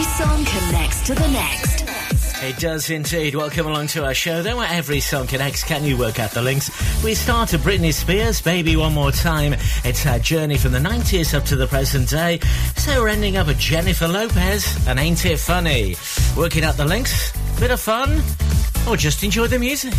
every song connects to the next. It does indeed. Welcome along to our show. Then, where every song connects, can you work out the links? We start at Britney Spears, Baby One More Time. It's our journey from the 90s up to the present day. So, we're ending up at Jennifer Lopez, and ain't it funny? Working out the links, bit of fun, or just enjoy the music.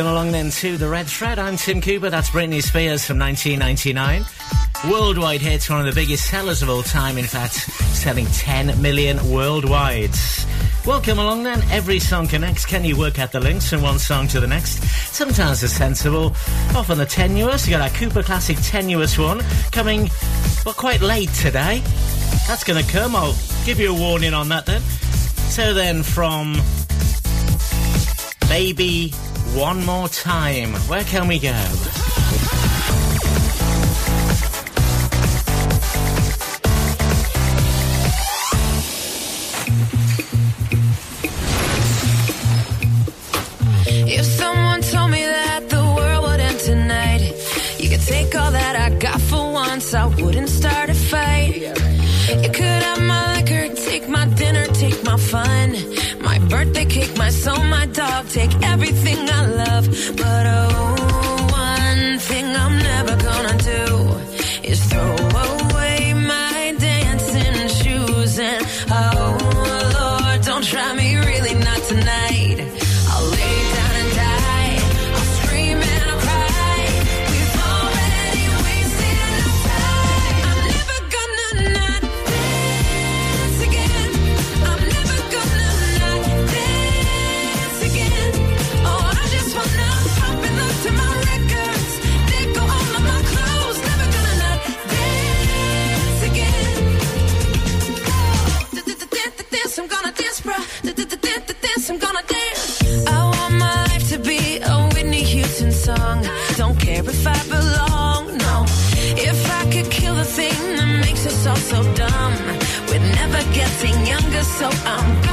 Welcome along then to the Red Thread. I'm Tim Cooper. That's Britney Spears from 1999. Worldwide hits, one of the biggest sellers of all time. In fact, selling 10 million worldwide. Welcome along then. Every song connects. Can you work out the links from one song to the next? Sometimes it's sensible, often the tenuous. You got our Cooper Classic tenuous one coming, well, quite late today. That's going to come. I'll give you a warning on that then. So then, from Baby One More Time, where can we go? If someone told me that the world would end tonight, you could take all that I got for once, I wouldn't start a fight. You could have my liquor, take my dinner, take my fun, birthday cake, my soul, my dog, take everything I love. But oh, so I'm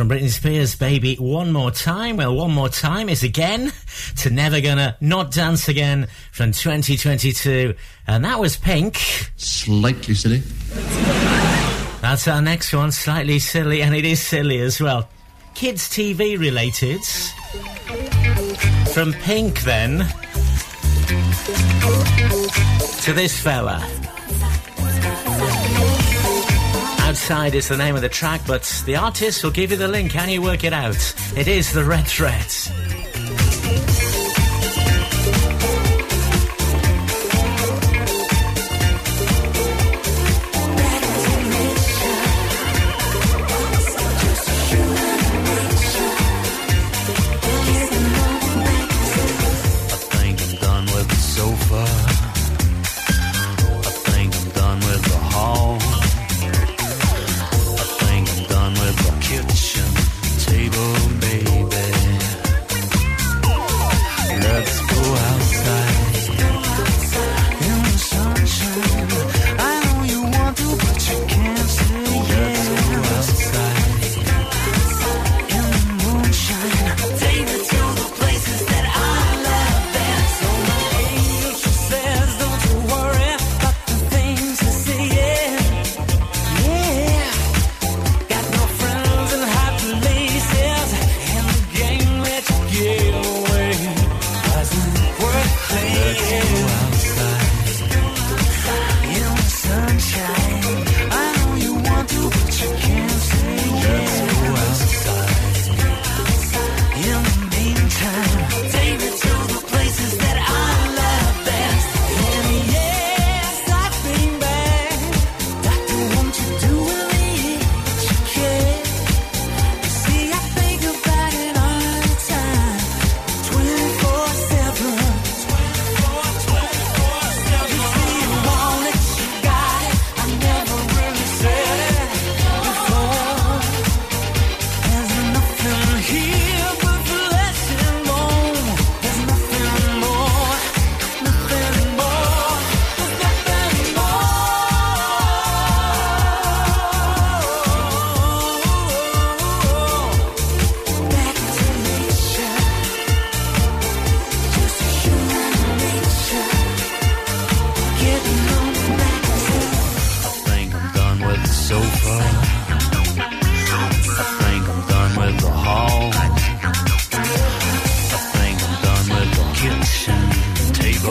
from Britney Spears, Baby One More Time. Well, One More Time is again to Never Gonna Not Dance Again from 2022. And that was Pink. Slightly silly. That's our next one, slightly silly, and it is silly as well. Kids TV related. From Pink then to this fella. Outside is the name of the track, but the artist will give you the link. Can you work it out? It is the Red Threads.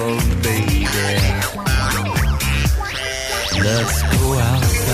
Oh, baby. Let's go out.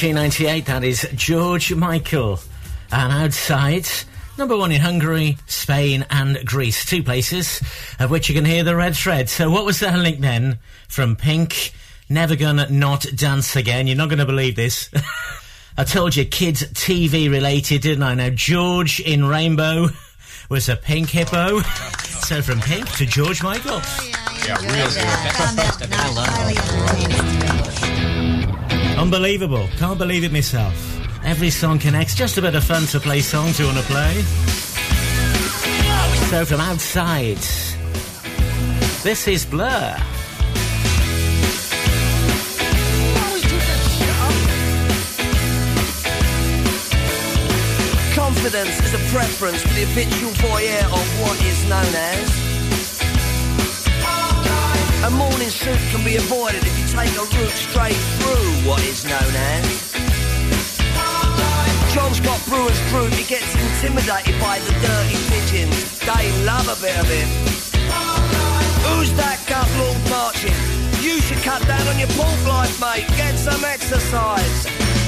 1998, that is George Michael. And outside, number one in Hungary, Spain, and Greece. Two places of which you can hear the red thread. So, what was that link then from Pink? Never gonna not dance again. You're not gonna believe this. I told you, kids TV related, didn't I? Now, George in Rainbow was a pink hippo. So, from Pink to George Michael. Unbelievable. Can't believe it myself. Every song connects. Just a bit of fun to play songs you want to play. So from outside, this is Blur. Confidence is a preference for the habitual voyeur of what is known as. A morning suit can be avoided if you take a route straight through what is known as. John's got Brewer's Group, he gets intimidated by the dirty pigeons. They love a bit of him. Who's that gut lord marching? You should cut down on your pork life, mate. Get some exercise.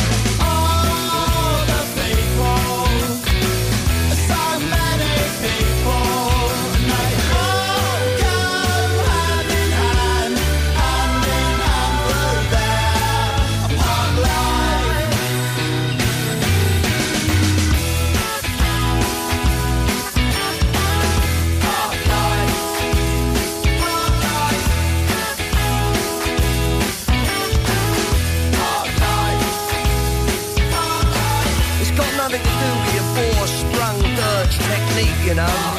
Technique,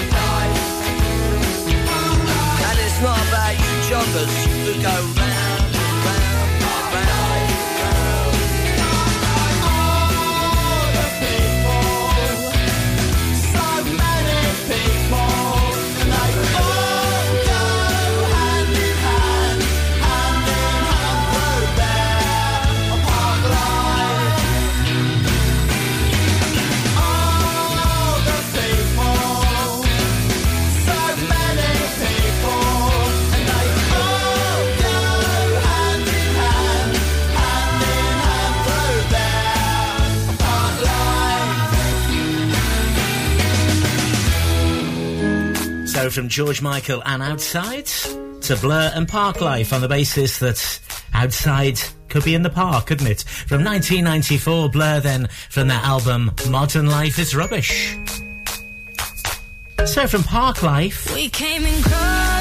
from George Michael and Outside to Blur and Park Life on the basis that Outside could be in the park, couldn't it? From 1994, Blur then from their album Modern Life is Rubbish. So from Park Life, We came in crawling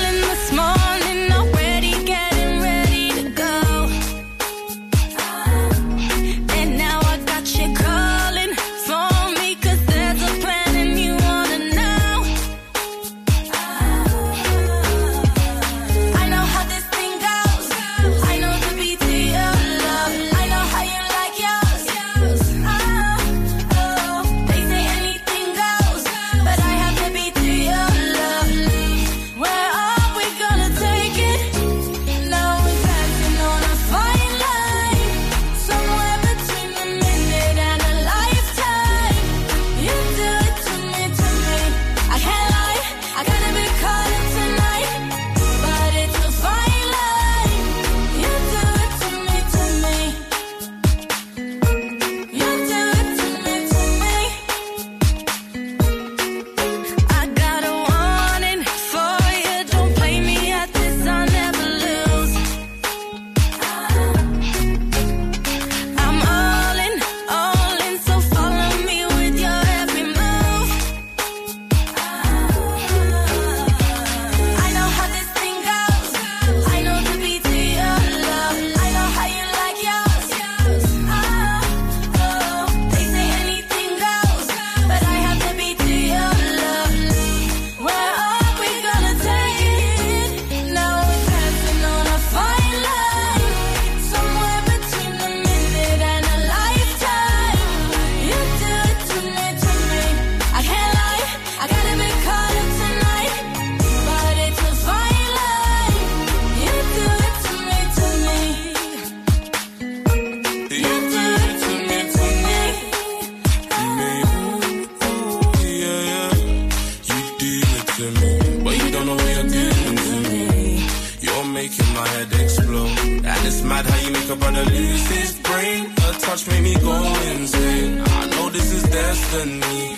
you make a brother lose his brain. A touch made me go insane. I know this is destiny.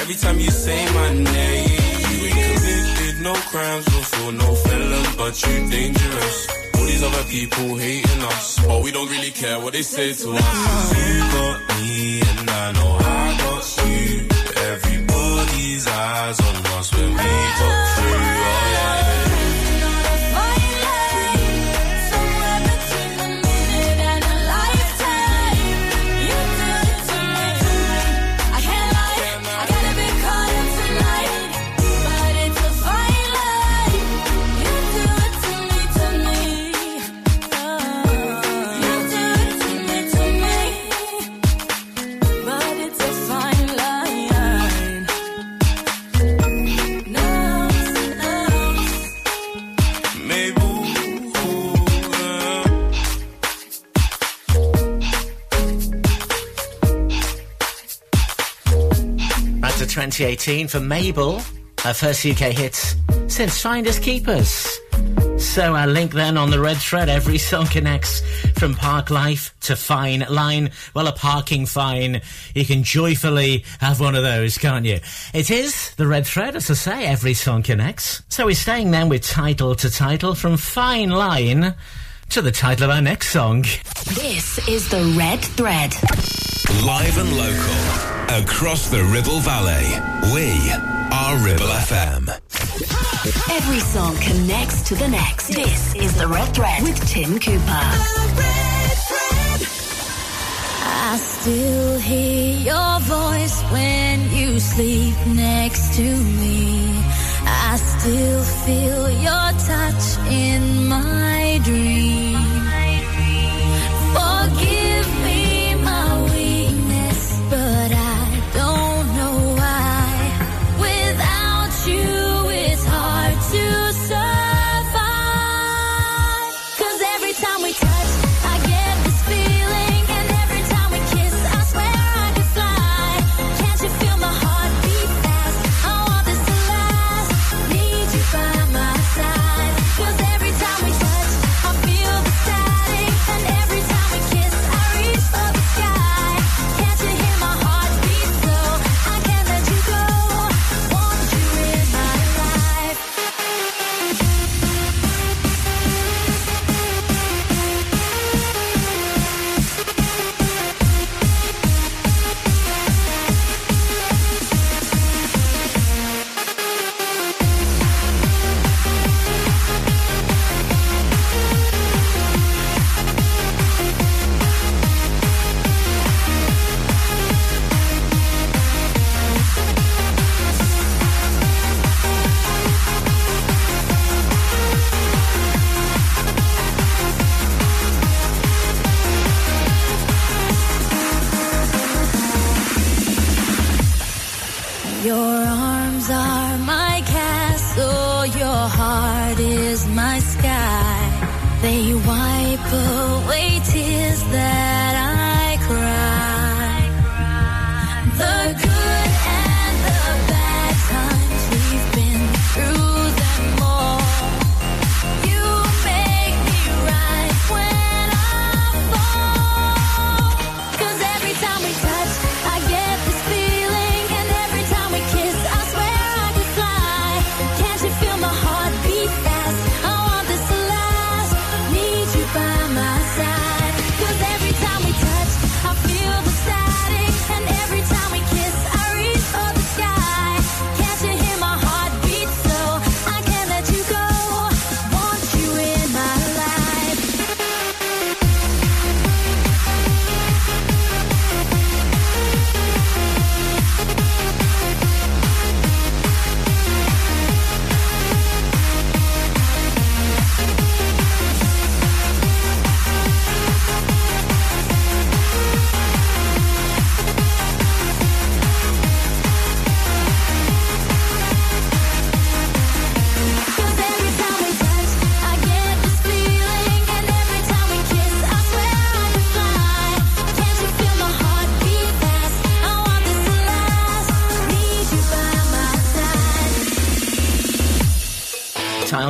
Every time you say my name, you ain't committed no crimes, before no felon, but you dangerous. All these other people hating us, but we don't really care what they say to us. you got me, and I know I got you. Everybody's eyes on us when we got through. 2018 for Mabel, her first UK hit since Finders Keepers. So our link then on the red thread, every song connects from park life to fine line. Well, a parking fine. You can joyfully have one of those, can't you? It is the red thread, as I say, every song connects. So we're staying then with title to title from fine line to the title of our next song. This is the Red Thread. Live and local. Across the Ribble Valley. We are Ribble FM. Every song connects to the next. This is the Red Thread with Tim Cooper. I still hear your voice when you sleep next to me. I still feel your touch in my dream. Forgive Your arms are my castle, your heart is my sky. They wipe away tears that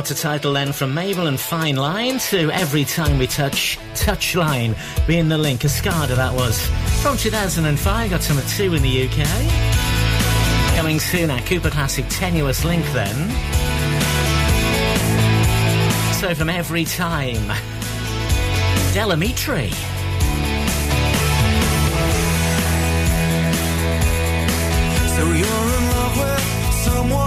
to title then from Mabel and Fine Line to Every Time We Touch, Touchline being the link. A that was. From 2005, got number two in the UK. Coming soon, at Cooper Classic Tenuous Link then. So from Every Time, Del Amitri. So you're in love with someone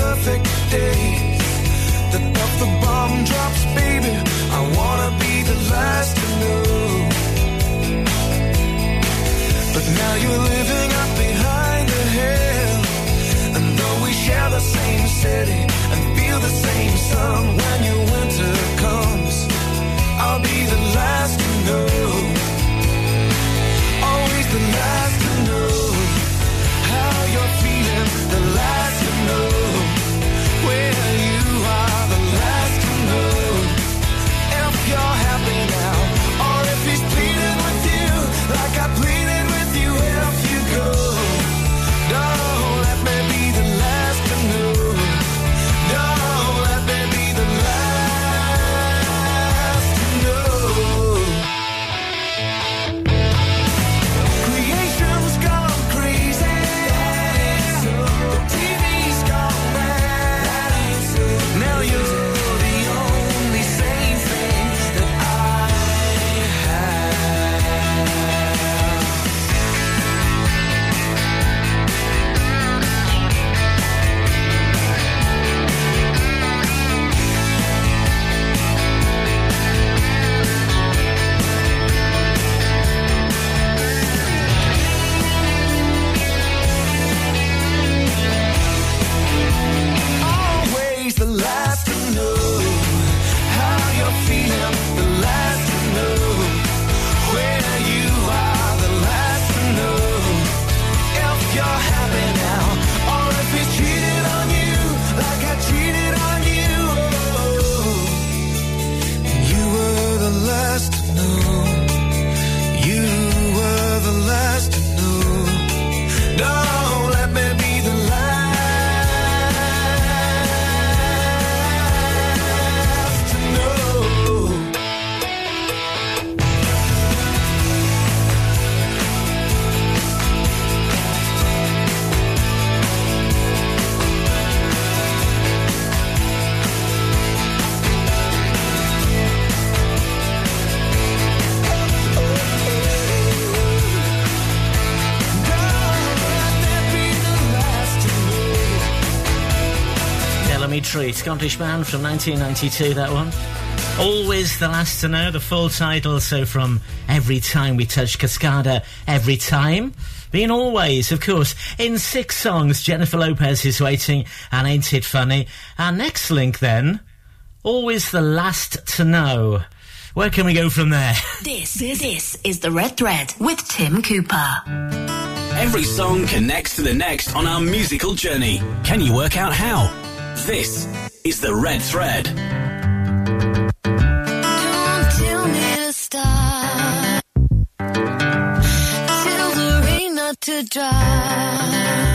perfect days the top the bomb drops, baby. I wanna be the last to know. But now you're living up behind the hill, and though we share the same city and feel the same sun. Scottish band from 1992, that one. Always the last to know, the full title, so from Every Time We Touch Cascada, Every Time. Being always, of course, in six songs, Jennifer Lopez is waiting, and Ain't It Funny? Our next link then, Always the Last to Know. Where can we go from there? This, this, this is the Red Thread with Tim Cooper. Every song connects to the next on our musical journey. Can you work out how? This is the Red Thread. Don't tell me to stop. Tell to.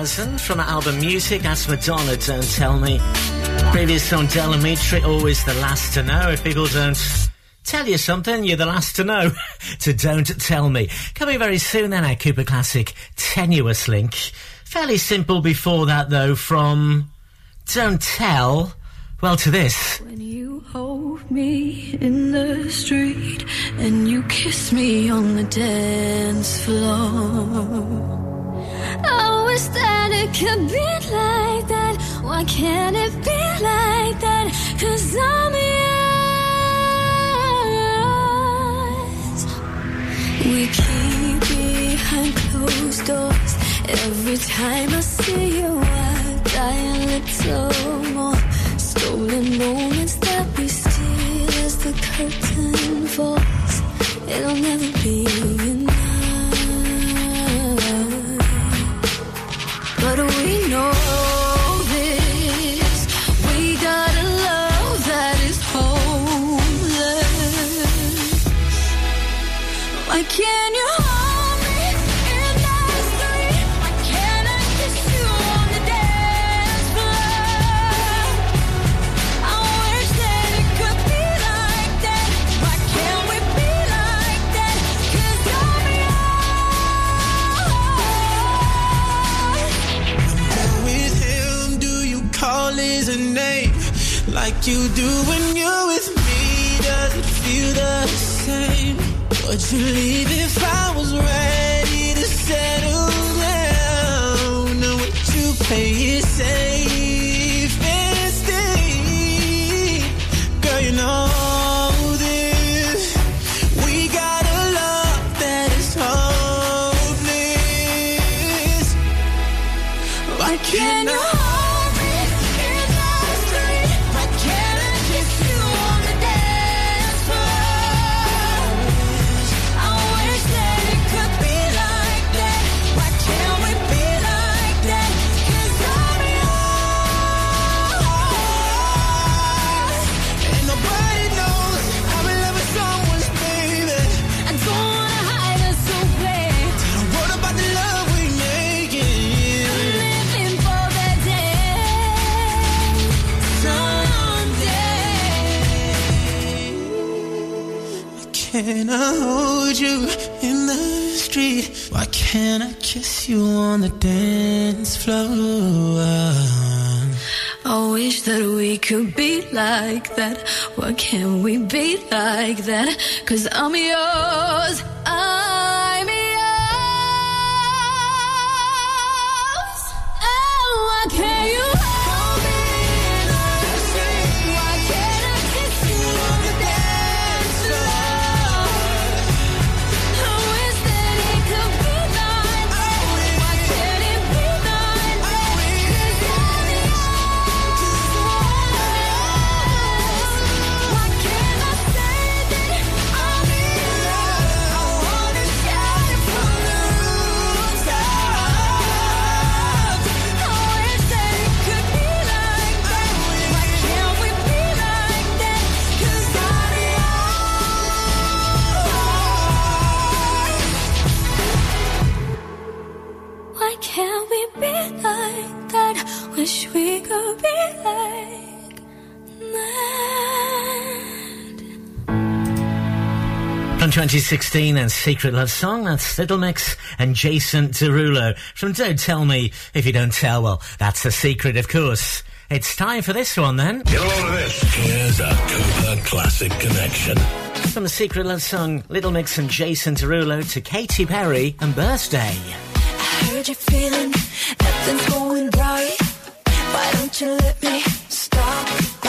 2000, from the album Music, that's Madonna, Don't Tell Me. Previous song, Del Amitri, Always the Last to Know. If people don't tell you something, you're the last to know. to Don't Tell Me. Coming very soon then, our Cooper Classic Tenuous Link. Fairly simple before that, though, from Don't Tell, well, to this. When you hold me in the street and you kiss me on the dance floor. Why can't it be like that? Cause I'm yours. We keep behind closed doors. Every time I see you, I die a little. when I kiss you on the dance floor. I wish that we could be like that. Why can't we be like that? Cause I'm yours. 2016 and Secret Love Song. That's Little Mix and Jason Derulo from Don't Tell Me If You Don't Tell. Well, that's a secret, of course. It's time for this one then. Get a load of this. Here's a Cooper Classic Connection. From the Secret Love Song, Little Mix and Jason Derulo to Katy Perry and Birthday. I heard you feeling nothing's going right. Why don't you let me stop?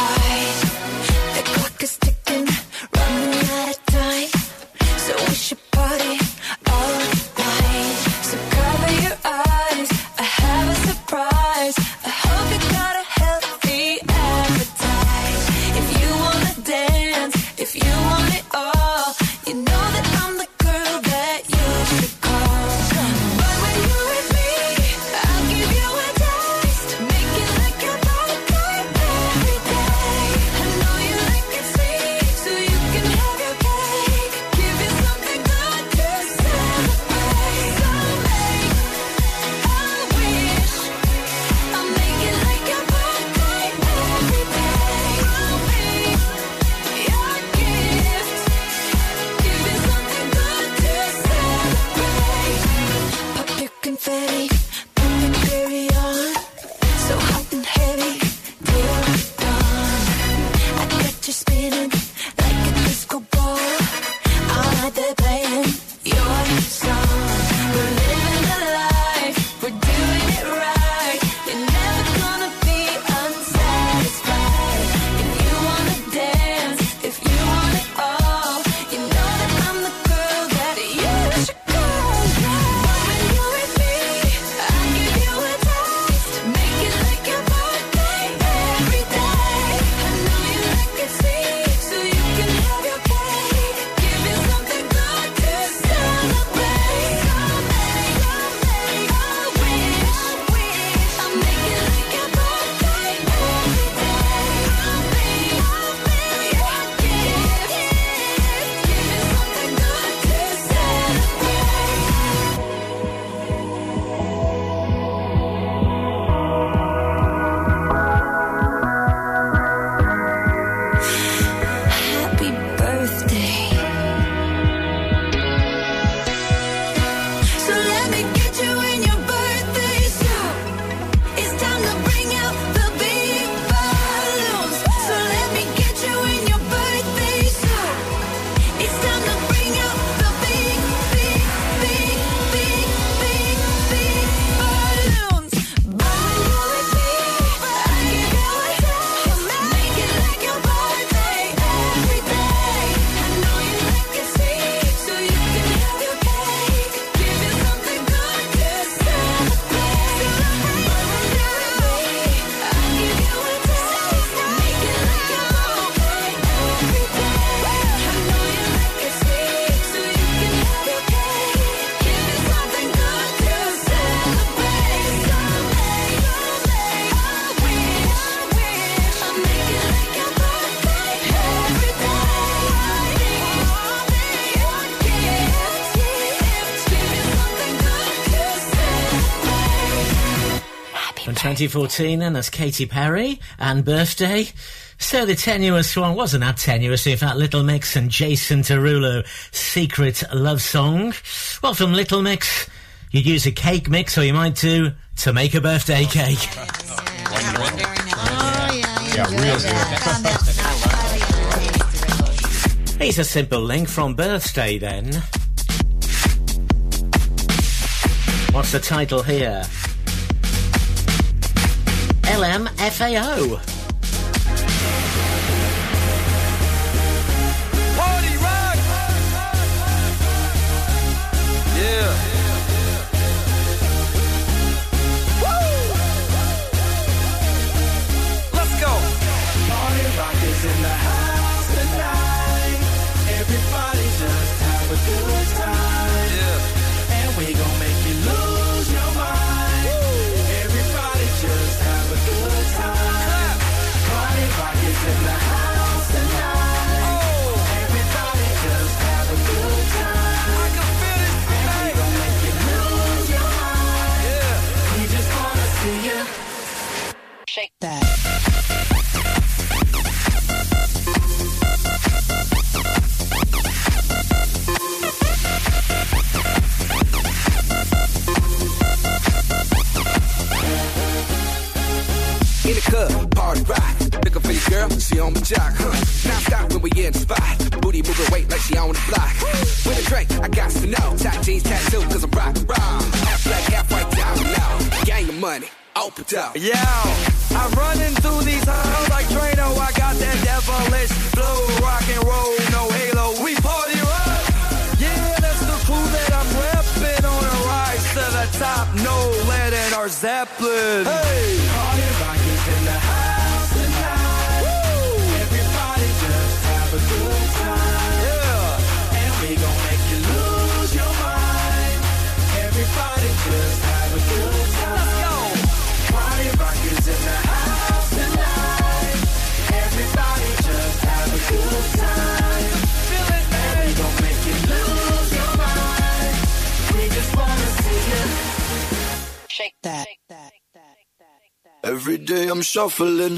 2014, and that's Katy Perry and Birthday. So the tenuous one wasn't that tenuous. In fact, Little Mix and Jason Derulo, Secret Love Song. Well, from Little Mix, you'd use a cake mix, or you might do to make a birthday cake. Yeah, real Here's a simple link from Birthday then. What's the title here? LMFAO. Hey! Every day I'm shuffling.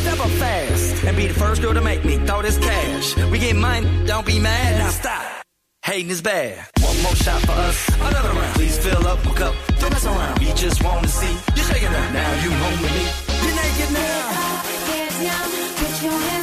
Step up fast and be the first girl to make me throw this cash. We get mine, don't be mad. Now stop. Hating is bad. One more shot for us, another round. Please fill up a cup, don't mess around. We just wanna see you shaking up. Now you home with me. Naked now. Get down, put your hands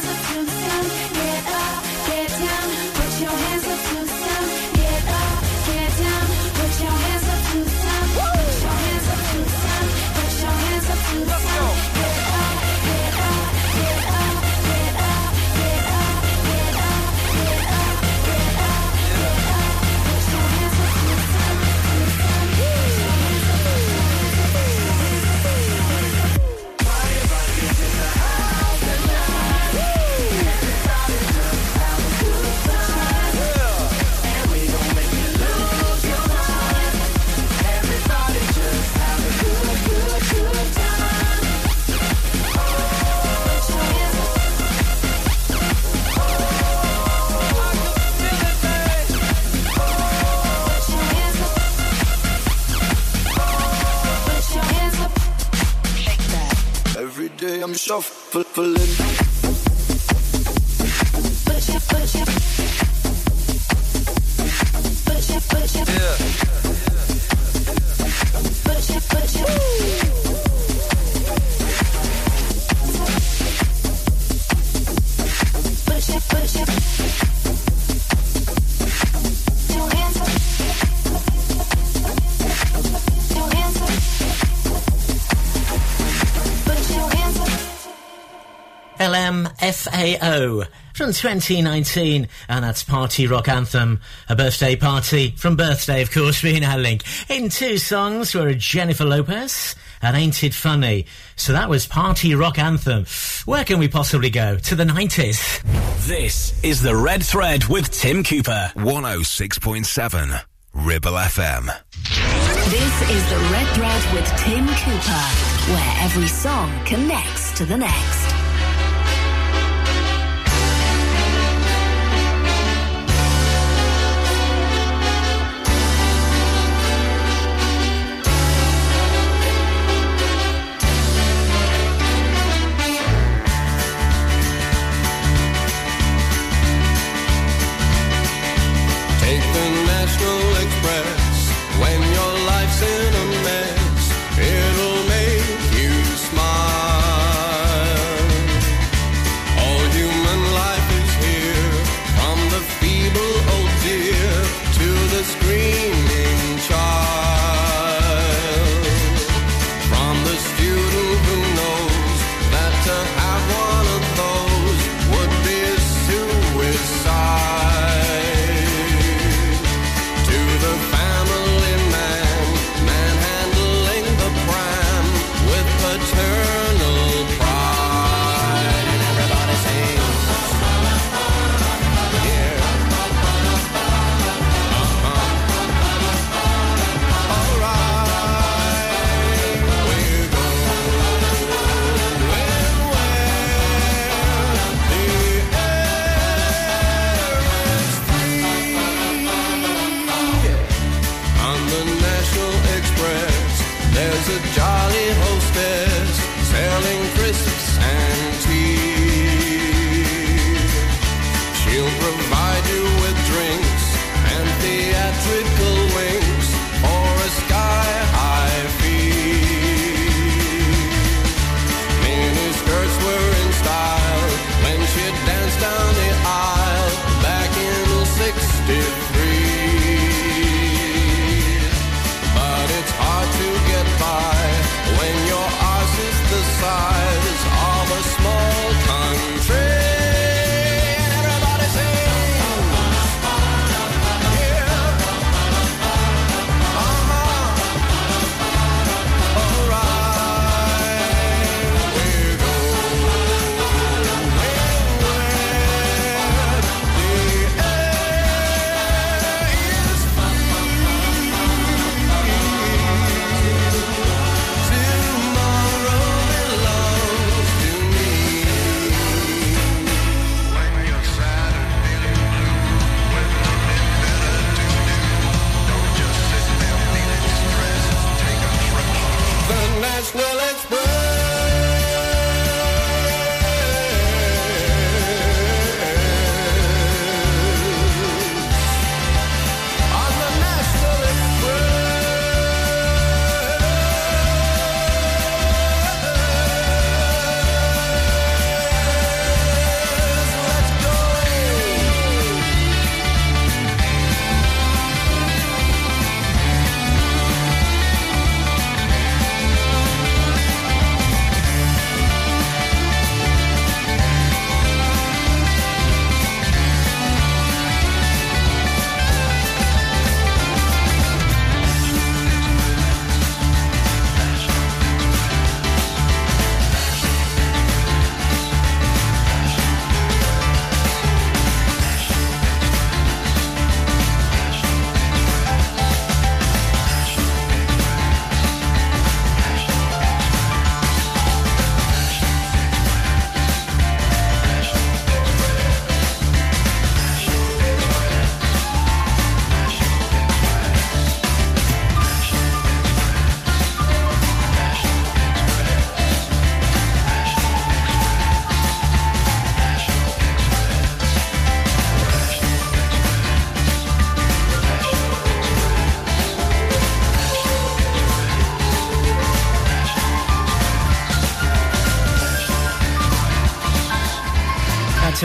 day I'm shuffling. Oh, from 2019, and that's Party Rock Anthem, a birthday party from birthday, of course, being our link. In two songs were Jennifer Lopez and Ain't It Funny. So that was Party Rock Anthem. Where can we possibly go? To the 90s. This is The Red Thread with Tim Cooper. 106.7 Ribble FM. This is The Red Thread with Tim Cooper, where every song connects to the next.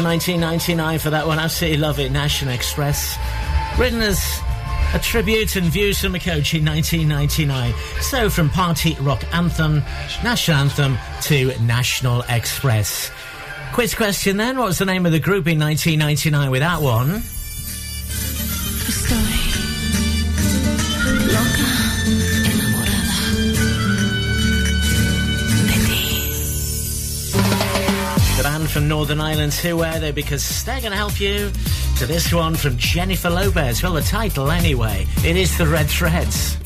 1999 for that one. Absolutely love it. National Express. Written as a tribute and views from a coach in 1999. So from party rock anthem, national anthem to National Express. Quiz question then. What was the name of the group in 1999 with that one? Northern Ireland's Who Are They because they're going to help you to this one from Jennifer Lopez. Well, the title anyway. It is The Red Threads.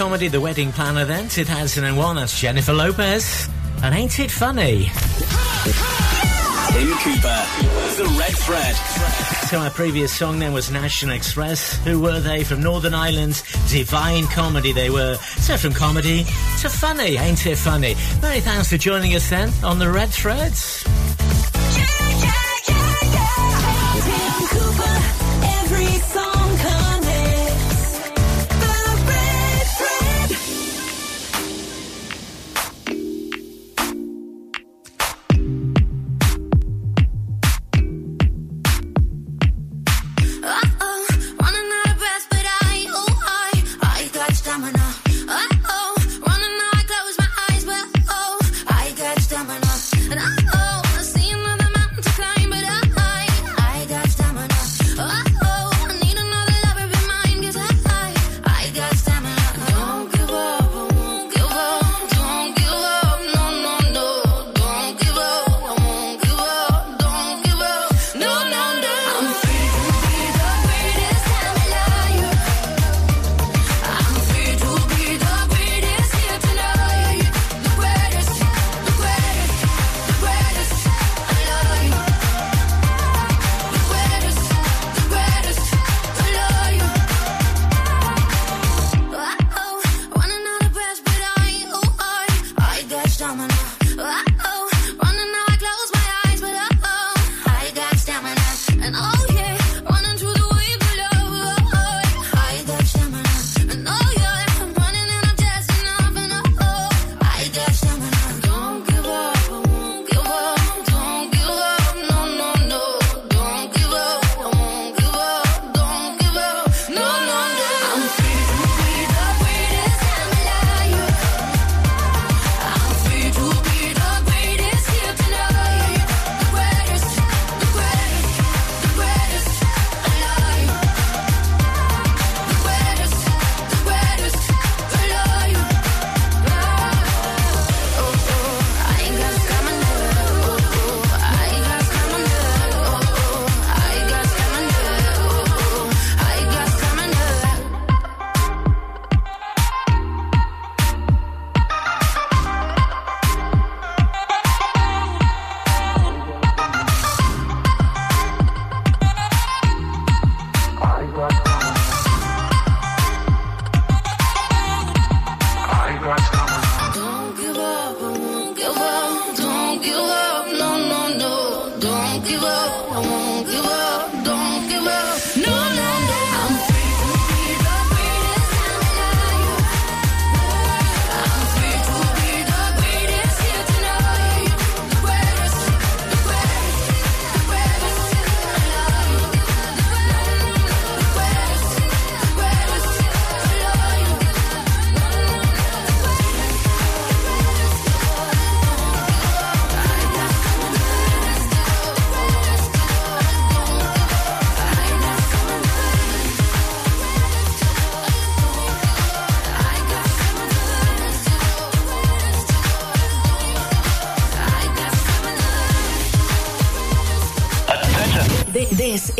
comedy The Wedding Planner then, 2001. That's Jennifer Lopez. And ain't it funny? Tim Cooper, The Red Thread. So our previous song then was National Express. Who were they? From Northern Ireland. Divine comedy they were. So from comedy to funny. Ain't it funny? Many thanks for joining us then on The Red Threads.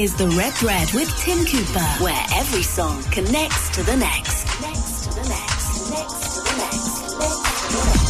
is The Red Thread with Tim Cooper, where every song connects to the next. Next to the next. Next to the next. Next to the next.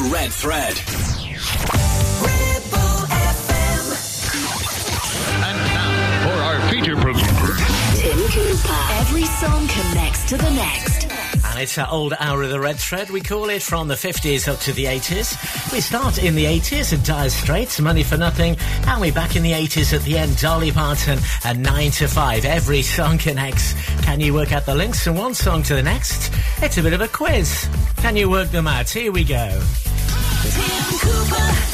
Red Thread. And now for our feature program. Tim Cooper. Every song connects to the next. And it's our old hour of the red thread. We call it from the 50s up to the 80s. We start in the 80s at Dire Straits, Money for Nothing, and we're back in the 80s at the end, Dolly Parton and 9 to 5. Every song connects. Can you work out the links from one song to the next? It's a bit of a quiz. Can you work them out? Here we go. Tim Cooper,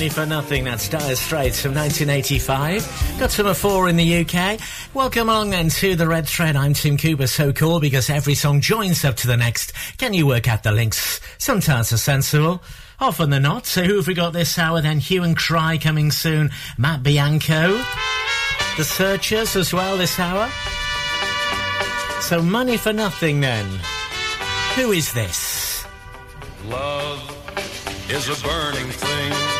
Money for Nothing, that's Dire Straits from 1985. Got some of four in the UK. Welcome along then to the Red Thread. I'm Tim Cooper, so cool because every song joins up to the next. Can you work out the links? Sometimes are sensible, often they're not. So who have we got this hour then? Hue and Cry coming soon. Matt Bianco. The Searchers as well this hour. So Money for Nothing then. Who is this? Love is a burning thing,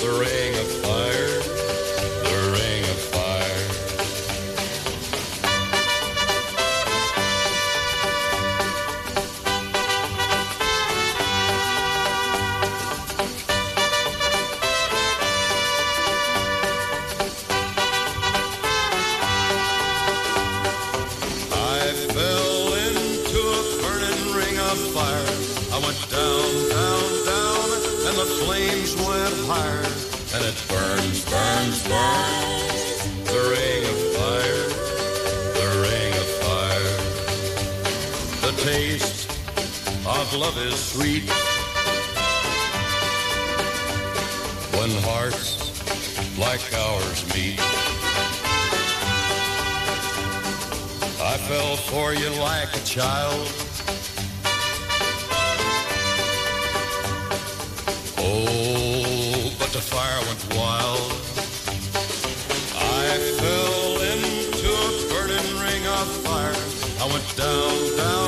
The ring of fire, love is sweet. When hearts like ours meet. I fell for you like a child. Oh, but the fire went wild. I fell into a burning ring of fire. I went down, down,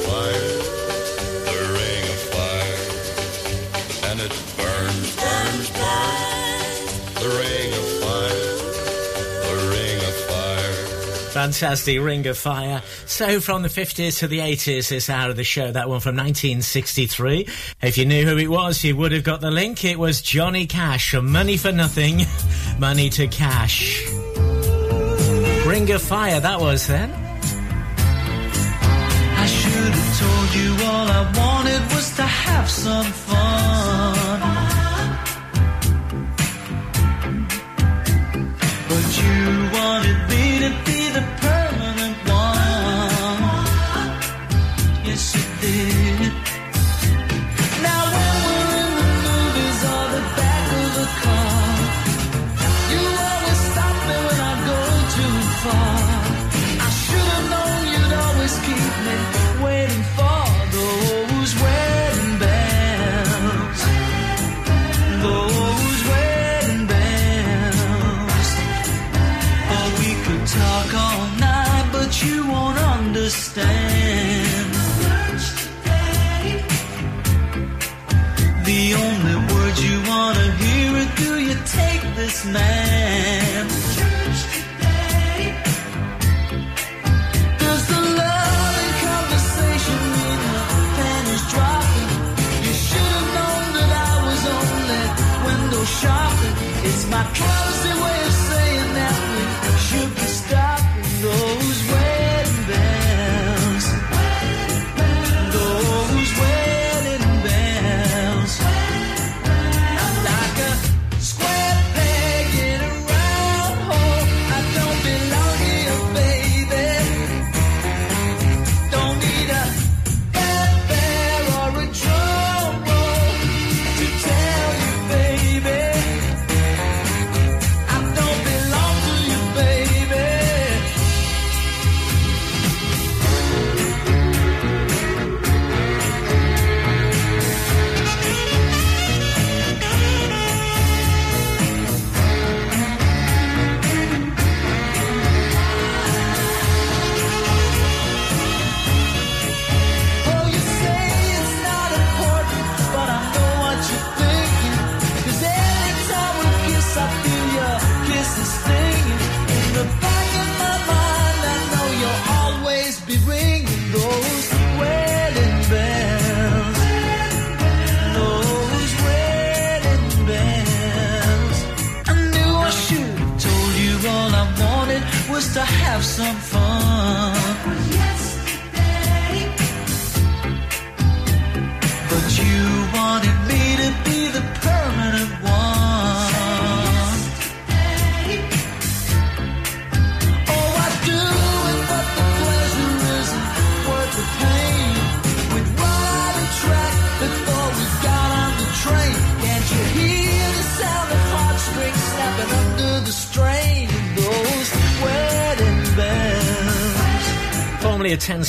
Fantastic Ring of Fire. So from the 50s to the 80s, this hour of the show, that one from 1963. If you knew who it was, you would have got the link. It was Johnny Cash Money for Nothing, Money to Cash. Ring of Fire, that was then. I should have told you all I wanted was to have some fun. But you wanted me to be the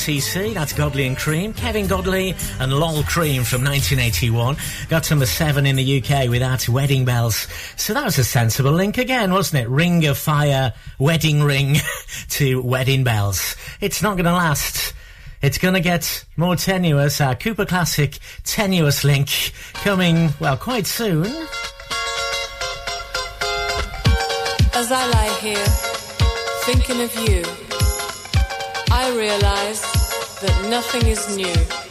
GCC, that's Godley and Creme, Kevin Godley and Lol Creme from 1981. Got number seven in the UK without wedding bells. So that was a sensible link again, wasn't it? Ring of fire, wedding ring to wedding bells. It's not going to last. It's going to get more tenuous. Our Cooper Classic tenuous link coming, well, quite soon. As I lie here, thinking of you, I realize that nothing is new.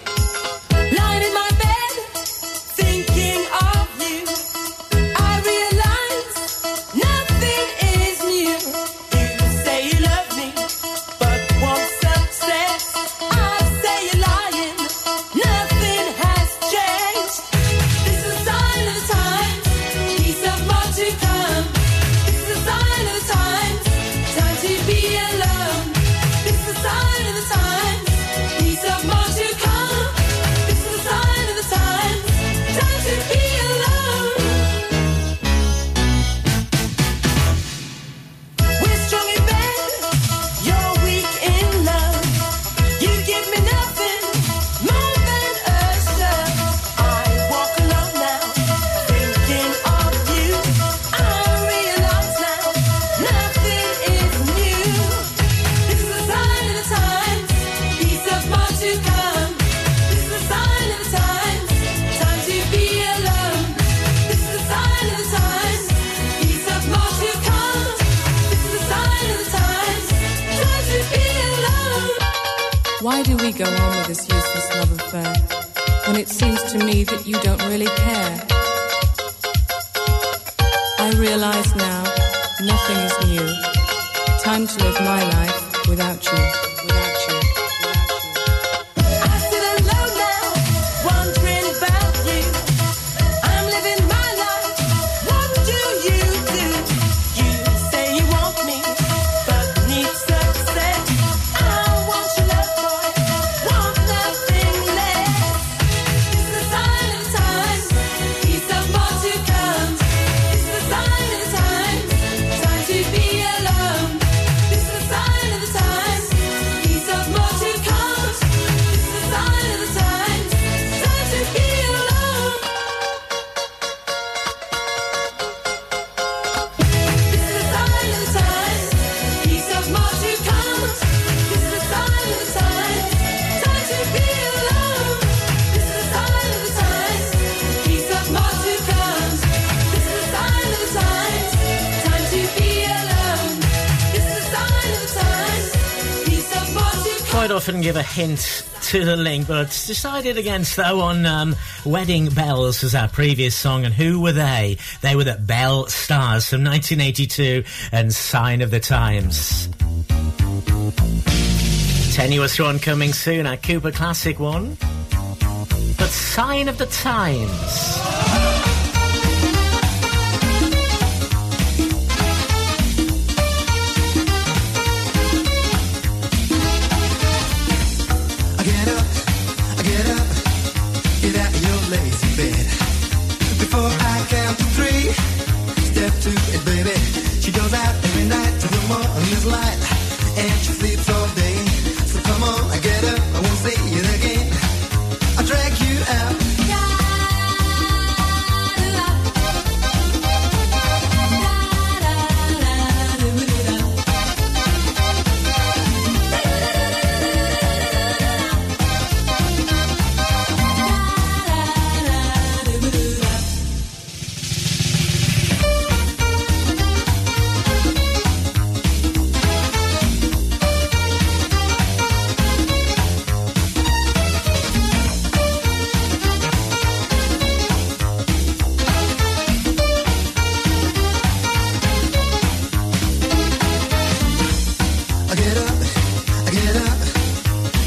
give a hint to the link, but decided against though on um, Wedding Bells as our previous song. And who were they? They were the Belle Stars from 1982 and Sign of the Times. Tenuous one coming soon, a Cooper Classic one. But Sign of the Times.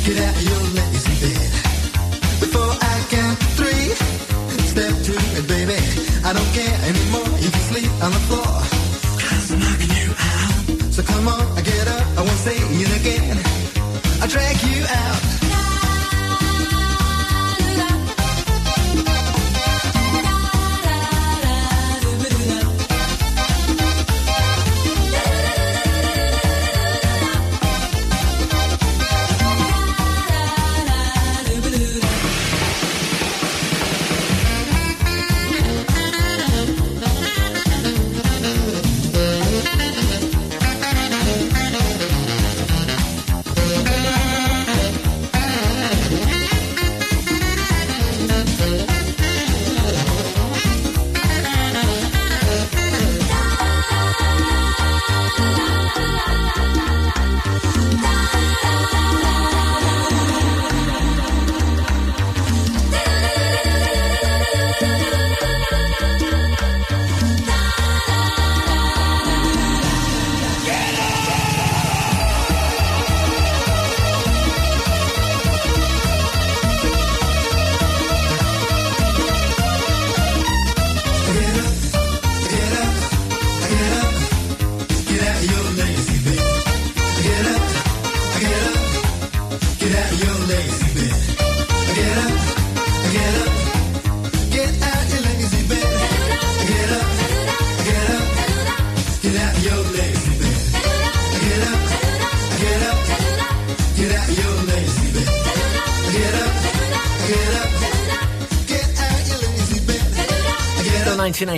Get out your legs.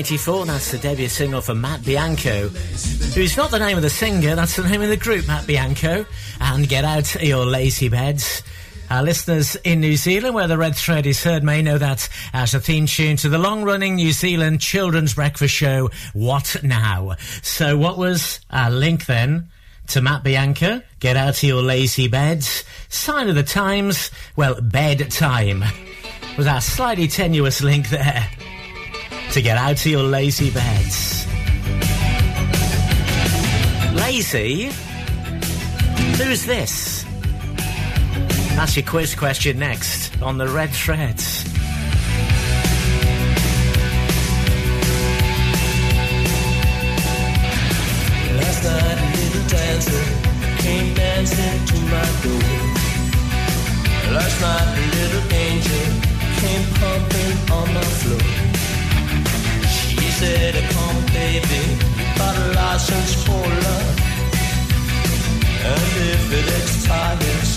1984, that's the debut single for Matt Bianco, who's not the name of the singer, that's the name of the group, Matt Bianco. And get out your lazy beds. Our listeners in New Zealand, where the red thread is heard, may know that as a theme tune to the long running New Zealand children's breakfast show, What Now? So, what was our link then? To Matt Bianco, get out of your lazy beds. Sign of the times, well, bedtime. Was our slightly tenuous link there to get out of your lazy beds. Lazy? Who's this? That's your quiz question next on the red threads. Said, come baby, got a license for love. And if it expires,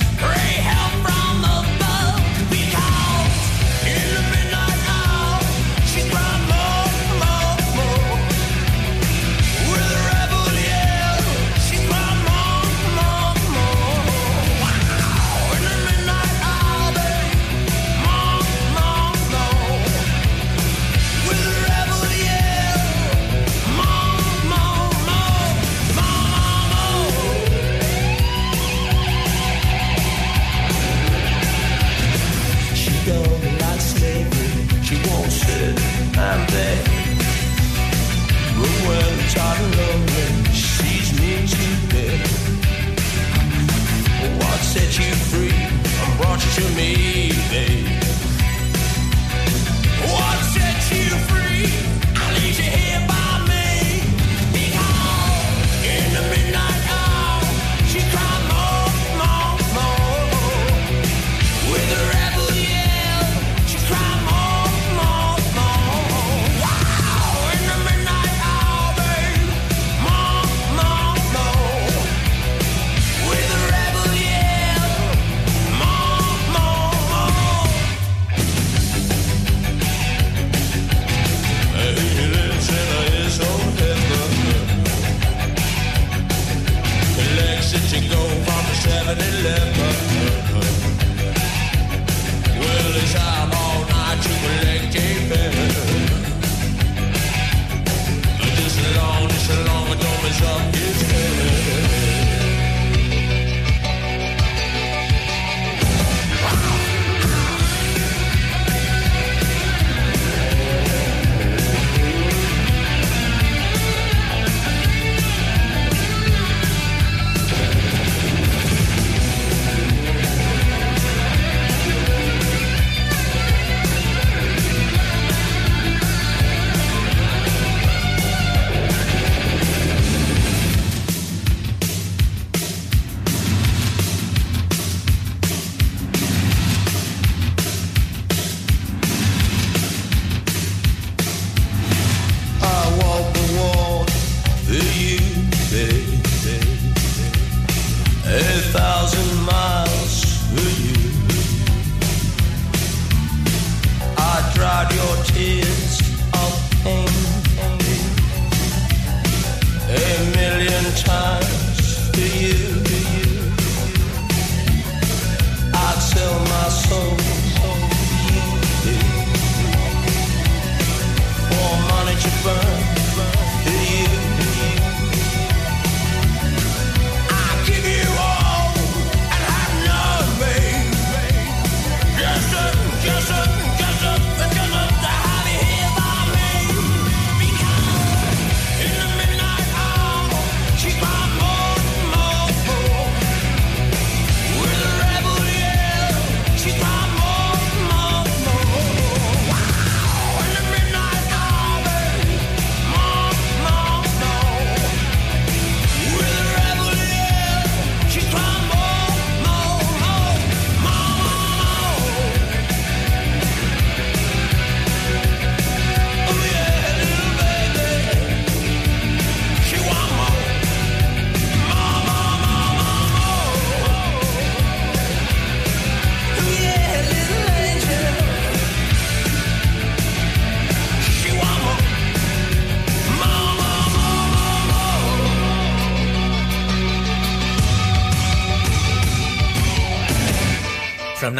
to me,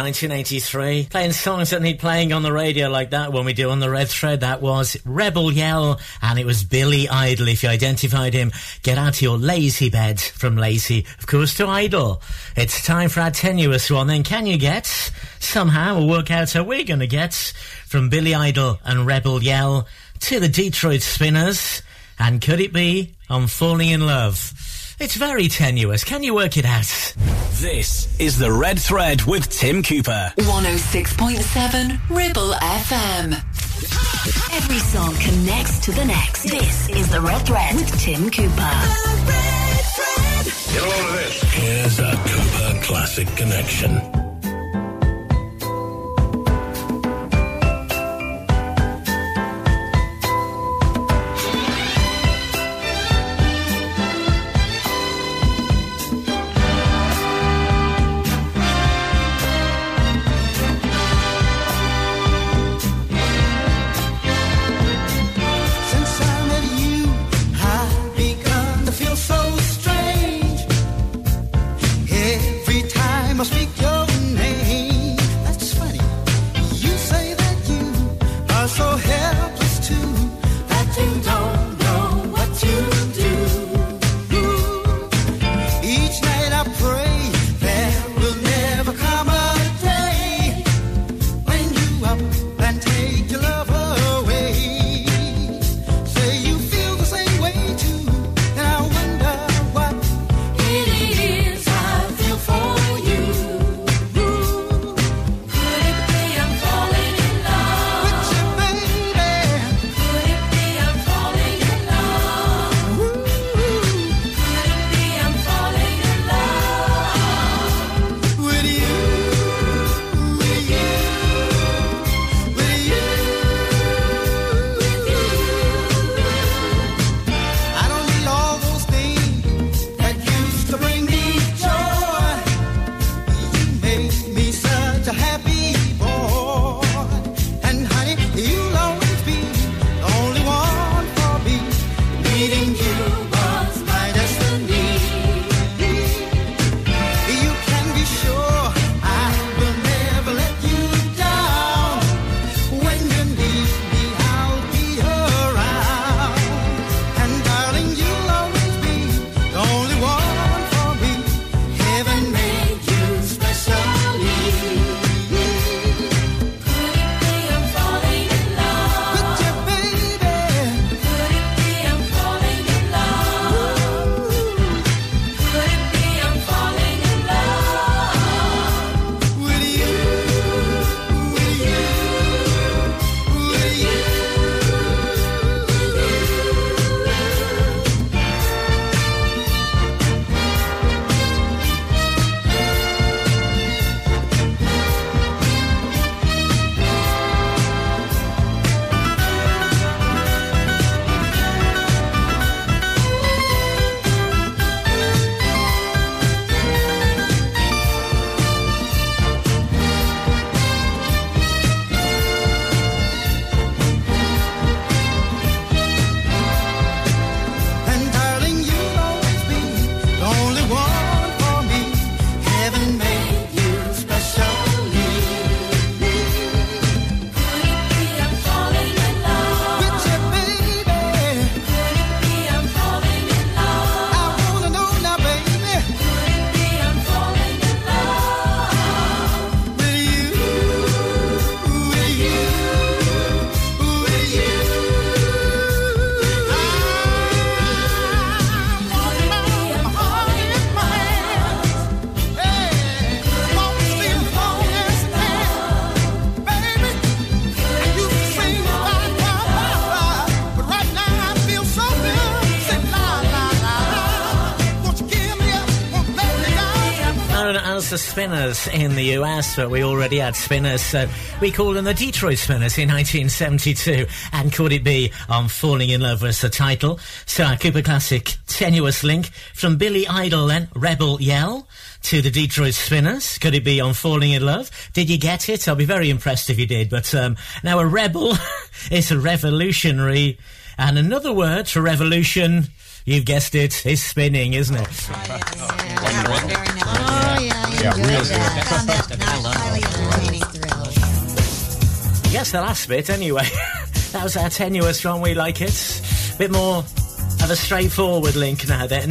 1983. Playing songs that need playing on the radio like that when we do on the Red Thread. That was Rebel Yell, and it was Billy Idol. If you identified him, get out of your lazy bed from lazy, of course, to idle. It's time for our tenuous one. Then can you get somehow we'll work out how we're going to get from Billy Idol and Rebel Yell to the Detroit Spinners? And could it be I'm falling in love? It's very tenuous. Can you work it out? This is the Red Thread with Tim Cooper. 106.7 Ribble FM. Every song connects to the next. This is the Red Thread with Tim Cooper. Get a load of this. Here's a Cooper Classic Connection. The Spinners in the US, but we already had Spinners, so we called them the Detroit Spinners in 1972. And could it be I'm Falling in Love was the title? So our Cooper Classic tenuous link from Billy Idol then, Rebel Yell, to the Detroit Spinners. Could it be I'm Falling in Love? Did you get it? I'll be very impressed if you did. But um, now a rebel is a revolutionary, and another word for revolution. You've guessed it, is spinning, isn't it? Oh, yeah, yeah. Yeah, enjoyed real good. Found that. Yes, the last bit anyway. that was our tenuous one. We like it. A Bit more of a straightforward link now then.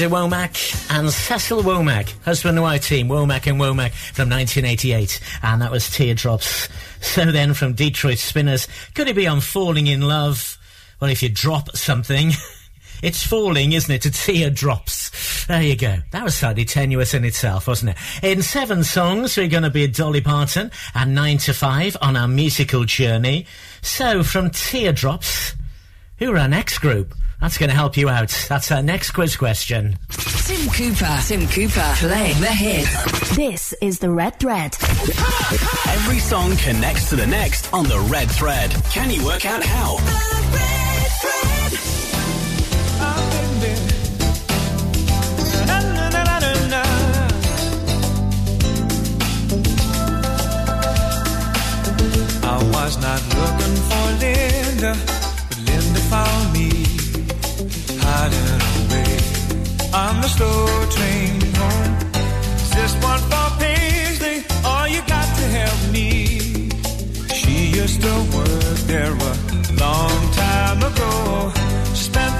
Linda Womack and Cecil Womack, husband and wife team, Womack and Womack from 1988. And that was Teardrops. So then from Detroit Spinners, could it be I'm Falling in Love? Well, if you drop something, it's falling, isn't it? To teardrops. There you go. That was slightly tenuous in itself, wasn't it? In seven songs, we're going to be Dolly Parton and nine to five on our musical journey. So from Teardrops, who are our next group? That's going to help you out. That's our next quiz question. Tim Cooper. Tim Cooper. Playing the hits. This is the Red Thread. Every song connects to the next on the red thread. Can you work out how? I was not looking for Linda, but Linda found me hiding away on the slow train home. Is this one for Paisley? Or you got to help me? She used to work there a long time ago. Spent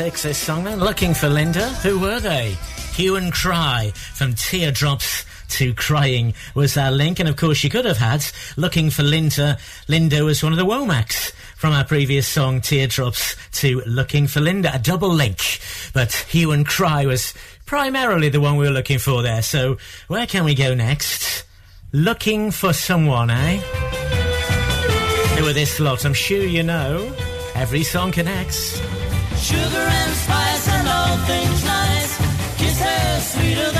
This song then. Looking for Linda. Who were they? Hue and Cry from Teardrops to Crying was our link. And of course, you could have had Looking for Linda. Linda was one of the Womacks from our previous song, Teardrops to Looking for Linda. A double link. But Hue and Cry was primarily the one we were looking for there. So where can we go next? Looking for someone, eh? Who are this lot? I'm sure you know. Every song connects sugar and spice and all things nice. Kiss her sweeter than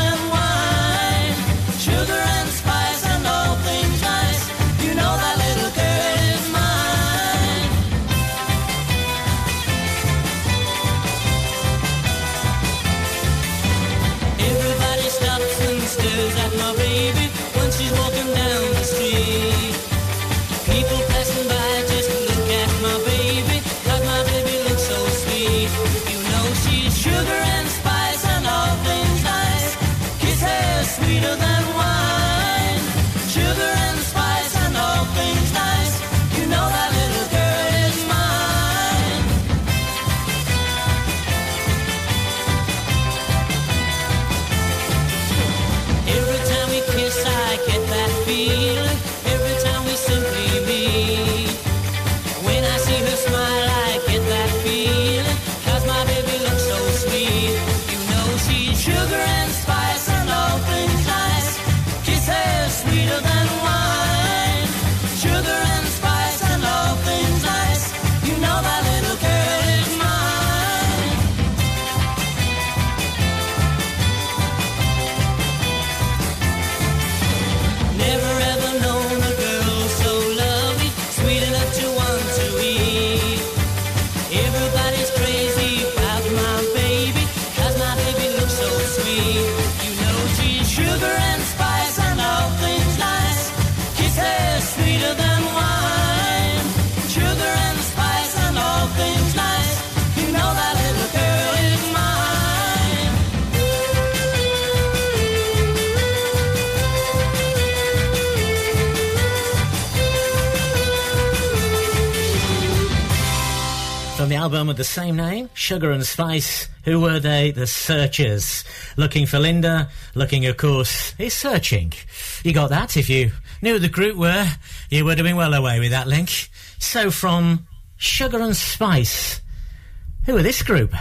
album with the same name, Sugar and Spice. Who were they? The Searchers. Looking for Linda, looking, of course, is searching. You got that? If you knew the group were, you would have been well away with that link. So from Sugar and Spice, who are this group?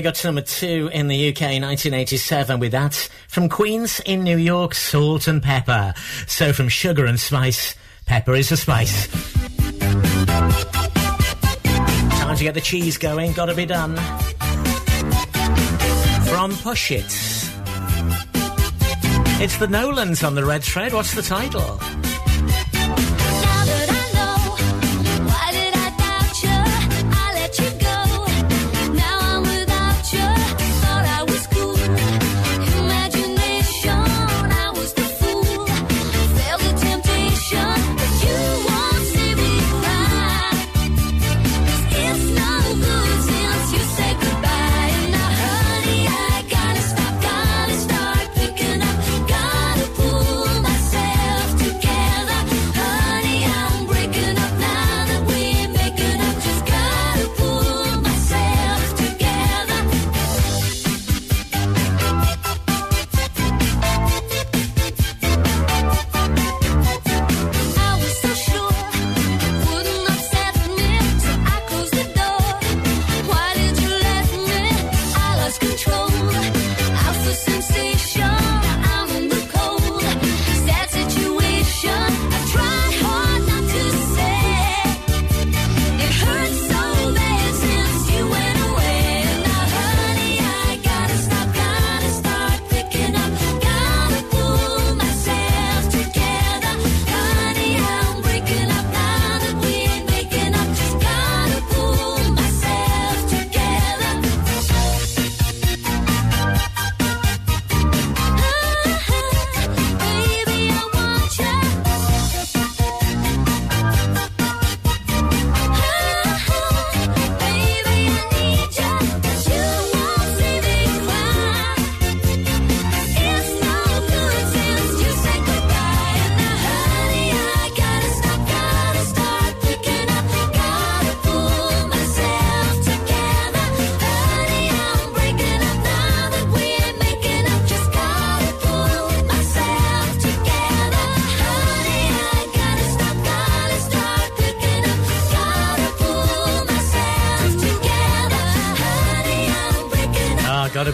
they got to number two in the UK 1987 with that from Queens in New York, Salt-N-Pepa. So from Sugar and Spice, Pepper is the spice. Time to get the cheese going, gotta be done. From Push It. It's the Nolans on the red thread. What's the title?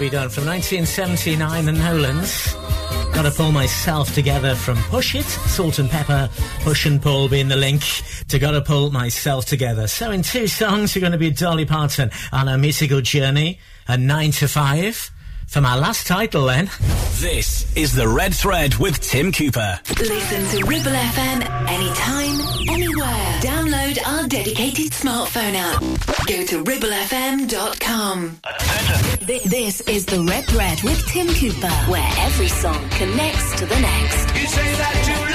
be done from 1979, The Nolans. Gotta pull myself together from Push It, Salt-N-Pepa, Push and Pull being the link to Gotta Pull Myself Together. So in two songs, you're gonna be Dolly Parton on a musical journey, a 9 to 5. For my last title then. This is The Red Thread with Tim Cooper. Listen to Ribble FM anytime, anywhere. Download our dedicated smartphone app. Go to ribblefm.com. This is the Red Thread with Tim Cooper, where every song connects to the next.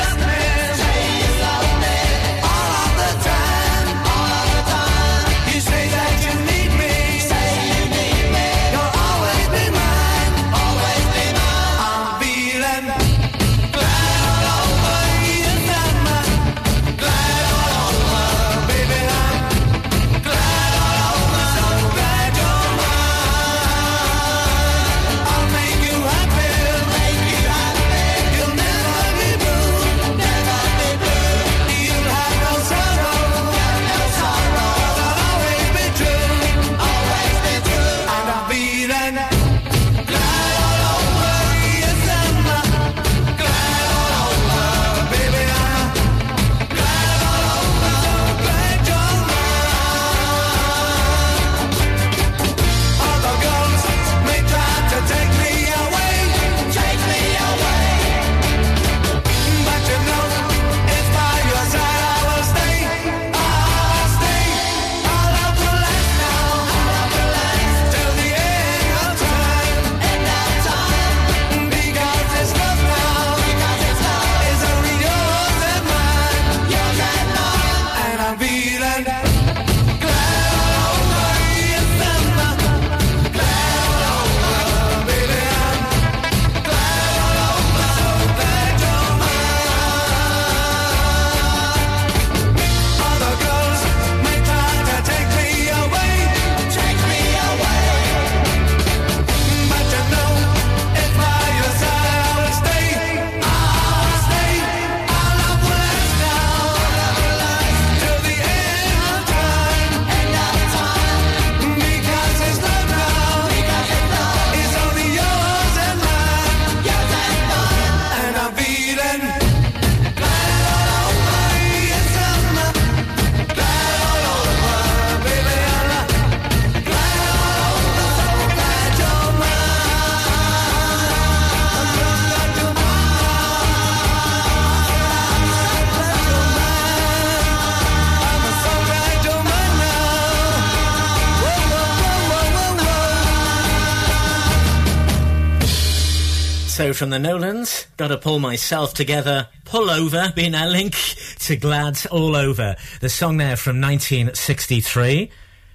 From the Nolans, gotta pull myself together, pull over, being a link to Glad's All Over. The song there from 1963.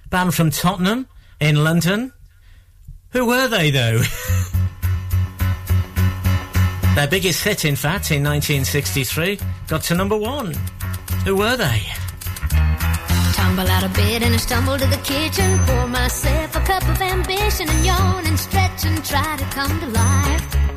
Band from Tottenham in London. Who were they though? Their biggest hit, in fact, in 1963, got to number one. Who were they? Tumble out of bed and I stumble to the kitchen. Pour myself a cup of ambition and yawn and stretch and try to come to life.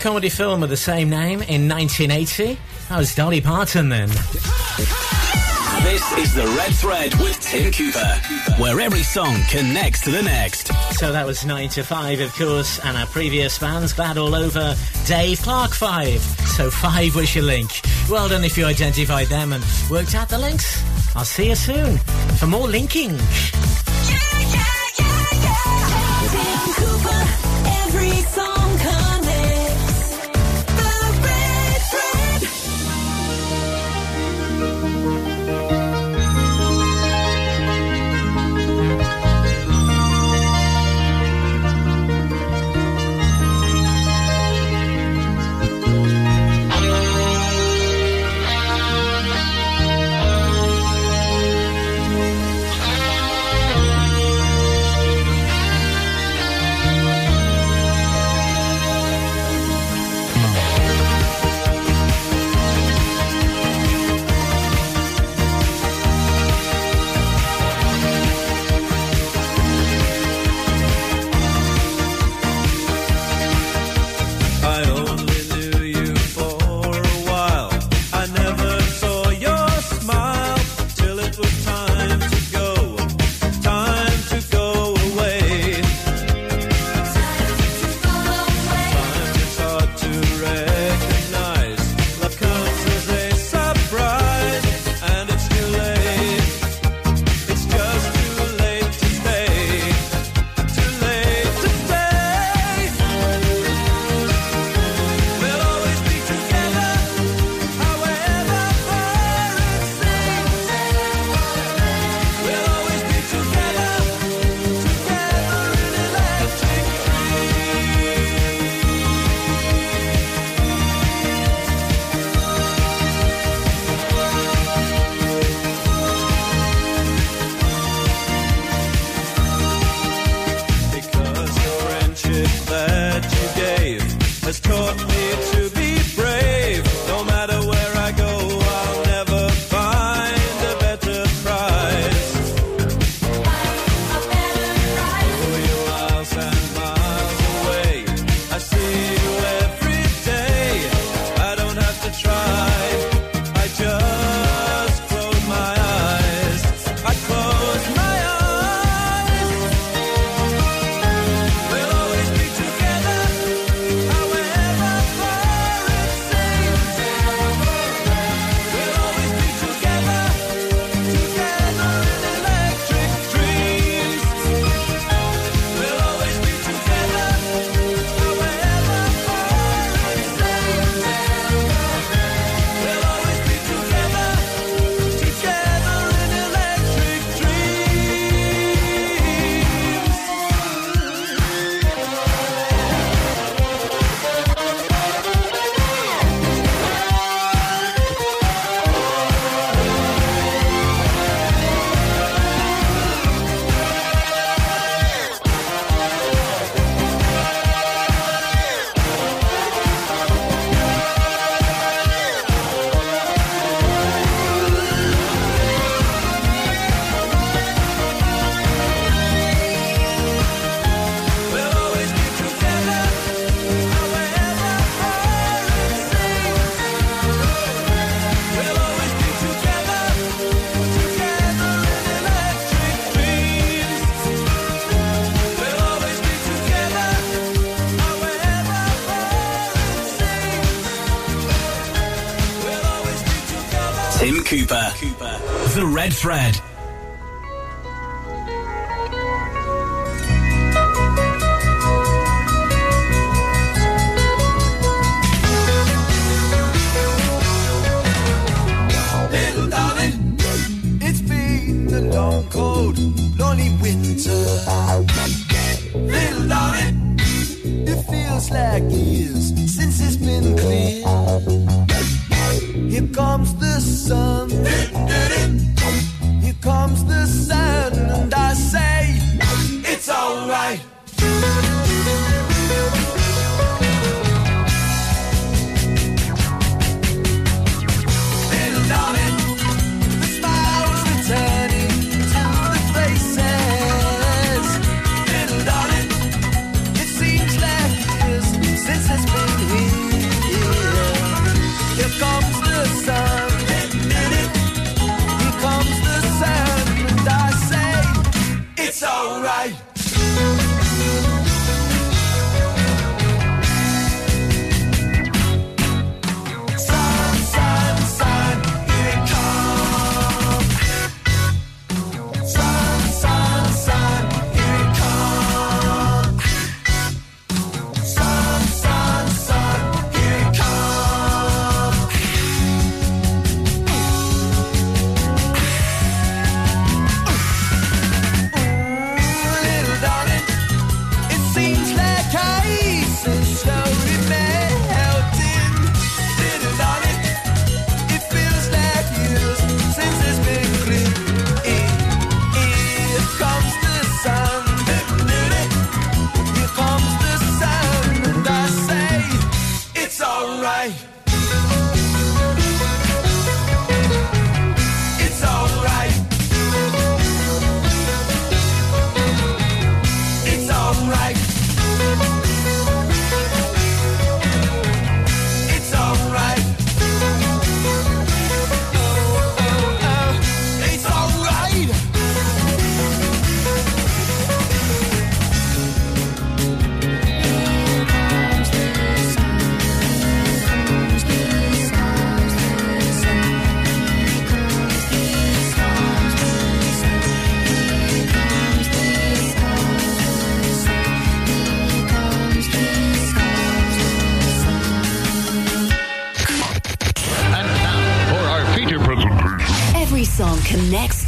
comedy film of the same name in 1980. That was Dolly Parton then. This is the Red Thread with Tim Cooper, where every song connects to the next. So that was 9 to 5, of course, and our previous bands, Glad All Over, Dave Clark 5. So 5 was your link. Well done if you identified them and worked out the links. I'll see you soon for more linking. Red Fred.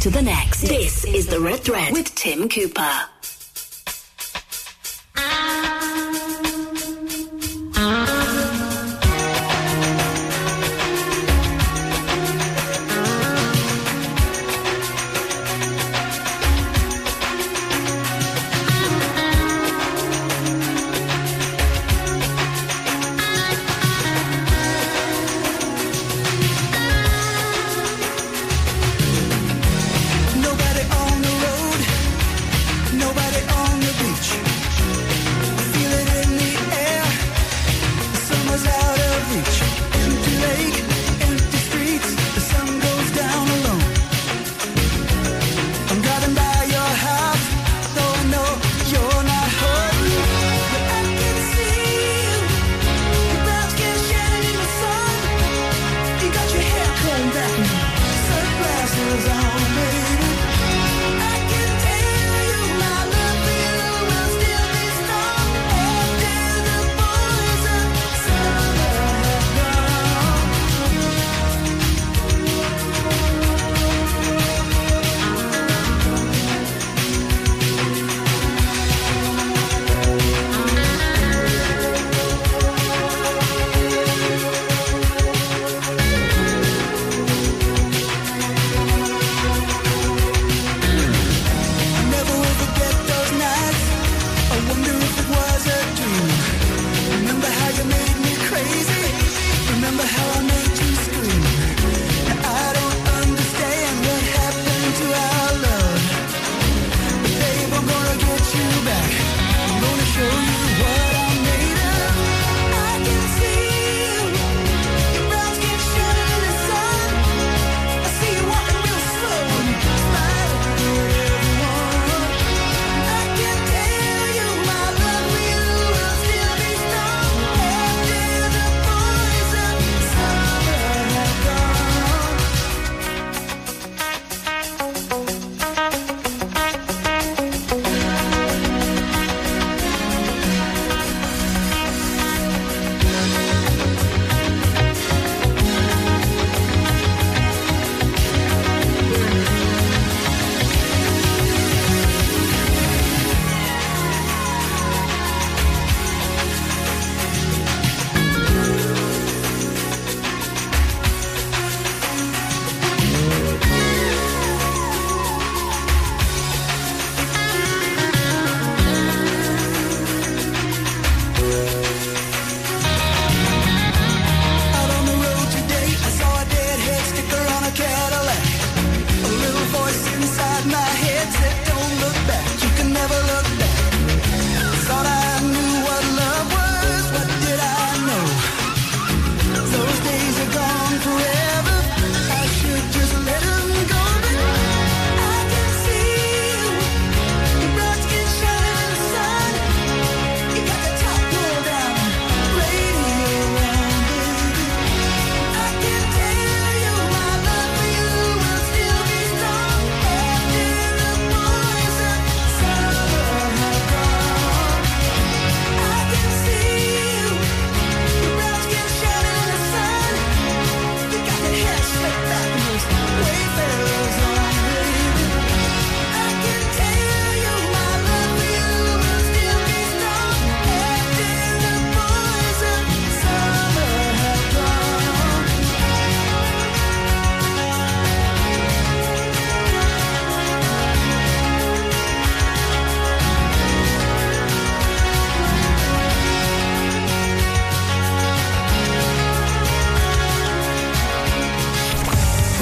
to the next. This is The Red Thread with Tim Cooper.